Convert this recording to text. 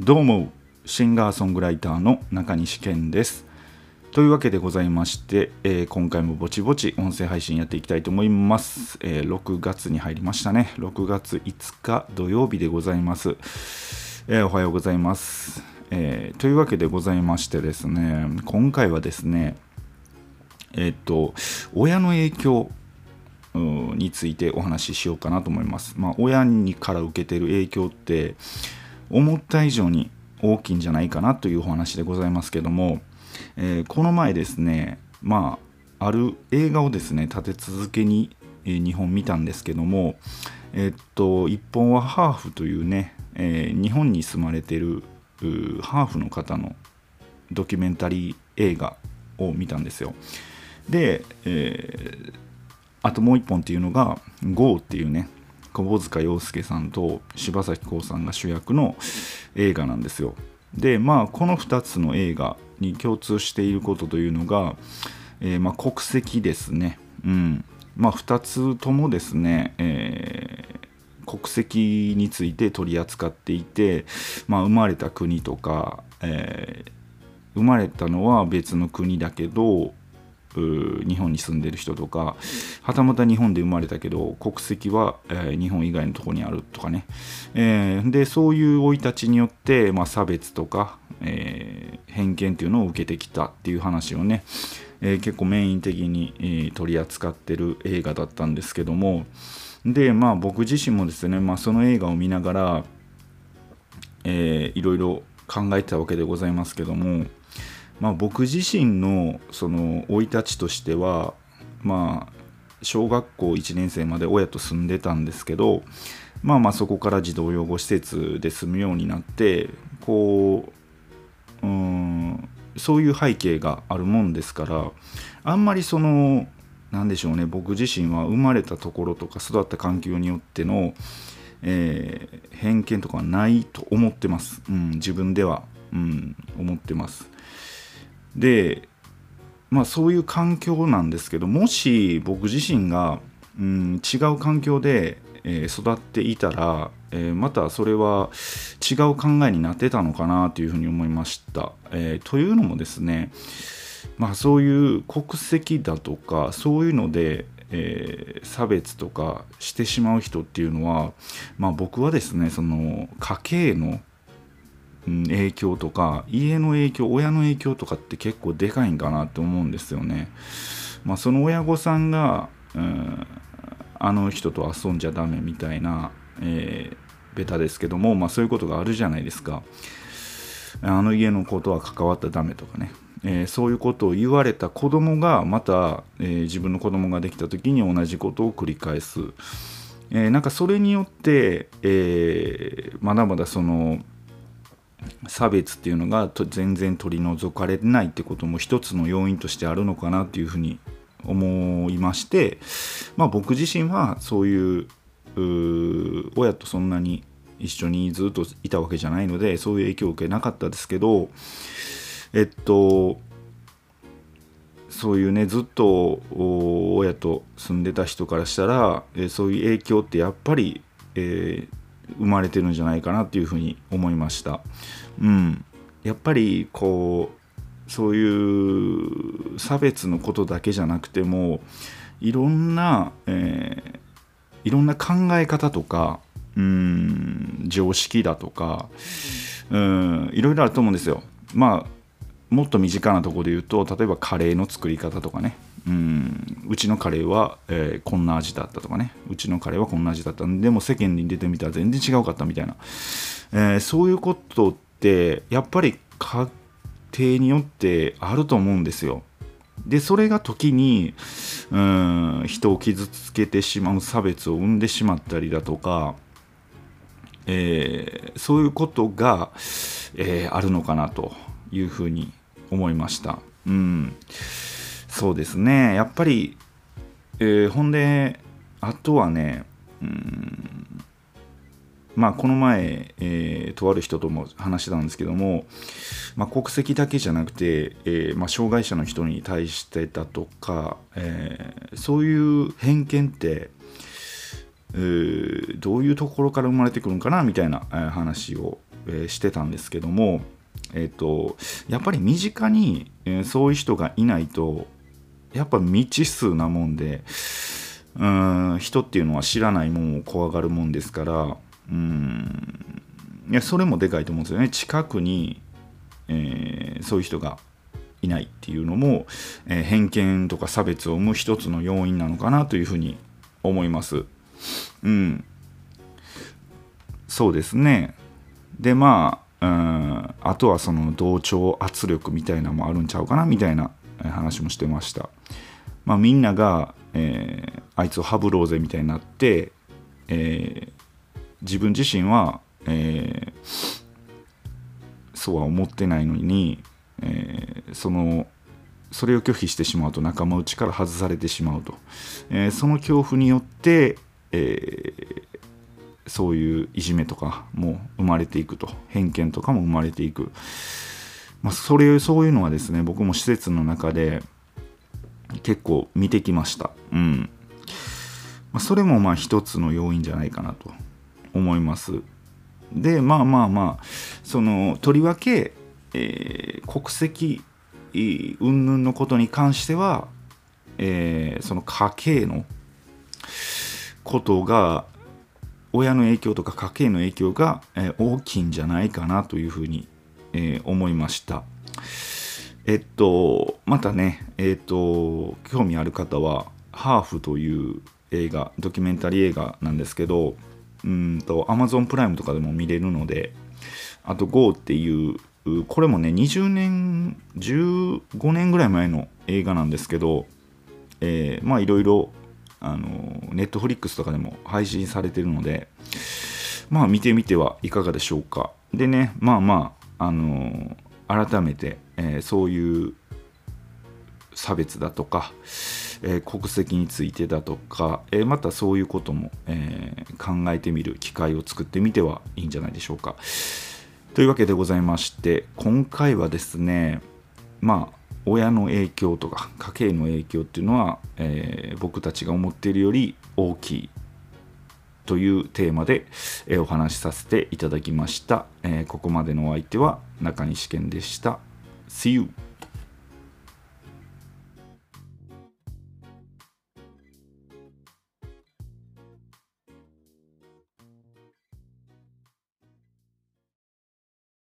どうもシンガーソングライターの中西健です。というわけでございまして、えー今回もぼちぼち音声配信やっていきたいと思います、えー6月に入りましたね。6月5日土曜日でございます、えーおはようございます、えというわけでございましてですね今回はですねえっと親の影響についてお話ししようかなと思います。まあ、親にから受けてる影響って思った以上に大きいんじゃないかなというお話でございますけども、えーこの前ですねまあある映画をですね立て続けに、え2本見たんですけどもえっと1本はハーフというね、え日本に住まれてるハーフの方のドキュメンタリー映画を見たんですよ。で、えあともう一本っていうのが「GO」っていうね窪塚洋介さんと柴咲コウさんが主役の映画なんですよ。でまあこの2つの映画に共通していることというのが、えーまあ、国籍ですね。うんまあ、2つともですね、えー国籍について取り扱っていて、まあ、生まれた国とか、えー生まれたのは別の国だけど日本に住んでる人とかはたまた日本で生まれたけど国籍は、えー日本以外のとこにあるとかね、えーでそういう生い立ちによって、まあ、差別とか、えー偏見っていうのを受けてきたっていう話をね、え結構メイン的に、え取り扱ってる映画だったんですけどもでまあ僕自身もですね、まあ、その映画を見ながら、えーいろいろ考えてたわけでございますけども、まあ、僕自身のその生い立ちとしてはまあ小学校1年生まで親と住んでたんですけどまあまあそこから児童養護施設で住むようになってこううんそういう背景があるもんですからあんまりそのなんでしょうね僕自身は生まれたところとか育った環境によっての、えー偏見とかはないと思ってます、うん、自分では、うん、思ってます。でまあそういう環境なんですけどもし僕自身が、うん、違う環境で、えー育っていたら、えーまたそれは違う考えになってたのかなというふうに思いました。えーというのもですねまあそういう国籍だとかそういうので、えー差別とかしてしまう人っていうのは、まあ、僕はですねその家計の影響とか家の影響親の影響とかって結構でかいんかなって思うんですよね。まあ、その親御さんが、うんあの人と遊んじゃダメみたいな、えーベタですけども、まあ、そういうことがあるじゃないですか。あの家のことは関わったダメとかね、えーそういうことを言われた子供がまた、えー自分の子供ができた時に同じことを繰り返す、えーなんかそれによって、えーまだまだその差別っていうのが全然取り除かれないってことも一つの要因としてあるのかなっていうふうに思いまして、まあ、僕自身はそういう親とそんなに一緒にずっといたわけじゃないのでそういう影響を受けなかったですけどえっとそういうねずっと親と住んでた人からしたら、そういう影響ってやっぱり、えー生まれてるんじゃないかなっていうふうに思いました。うん、やっぱりこうそういう差別のことだけじゃなくてもいろんな、えーいろんな考え方とかうん常識だとかうんいろいろあると思うんですよ。まあもっと身近なところで言うと例えばカレーの作り方とかね。うん。うちのカレーは、えーこんな味だったとかね。うちのカレーはこんな味だった。でも世間に出てみたら全然違うかったみたいな、えーそういうことってやっぱり家庭によってあると思うんですよ。でそれが時にうん人を傷つけてしまう差別を生んでしまったりだとか、えーそういうことが、えあるのかなというふうに思いました。うん、そうですね。やっぱり、えーほんであとはねうん。まあこの前、えーとある人とも話したんですけども、まあ、国籍だけじゃなくて、えーまあ、障害者の人に対してだとか、えーそういう偏見って、どういうところから生まれてくるのかなみたいな、話を、え、してたんですけども、えーと、やっぱり身近に、えー、そういう人がいないとやっぱ未知数なもんでうん人っていうのは知らないもんを怖がるもんですからうんいやそれもでかいと思うんですよね近くに、えー、そういう人がいないっていうのも、えー、偏見とか差別を生む一つの要因なのかなというふうに思います。うん、そうですね。でまあ、うん、あとはその同調圧力みたいなのもあるんちゃうかなみたいな話もしてました。まあ、みんなが、えー、あいつをハブろうぜみたいになって、えー、自分自身は、えー、そうは思ってないのに、え、そのそれを拒否してしまうと仲間内から外されてしまうと、え、その恐怖によって、え、そういういじめとかも生まれていくと。偏見とかも生まれていく、まあ、それそういうのはですね僕も施設の中で結構見てきました。うん。まあ、それもまあ一つの要因じゃないかなと思います。でまあまあまあそのとりわけ、えー、国籍云々のことに関しては、えー、その家計のことが親の影響とか家計の影響が、え、大きいんじゃないかなというふうに、え、思いました。えっとまたねえっと興味ある方は「ハーフ」という映画ドキュメンタリー映画なんですけどうんと Amazon プライムとかでも見れるのであと GO っていうこれもね20年15年ぐらい前の映画なんですけど、えー、まあいろいろあのネットフリックスとかでも配信されてるのでまあ見てみてはいかがでしょうかでねまあまああの改めて、えー、そういう差別だとか、えー、国籍についてだとか、えー、またそういうことも、えー、考えてみる機会を作ってみてはいいんじゃないでしょうか。というわけでございまして今回はですねまあ親の影響とか家計の影響っていうのは、え僕たちが思っているより大きいというテーマで、えお話しさせていただきました、えここまでのお相手は中西健でした。See you!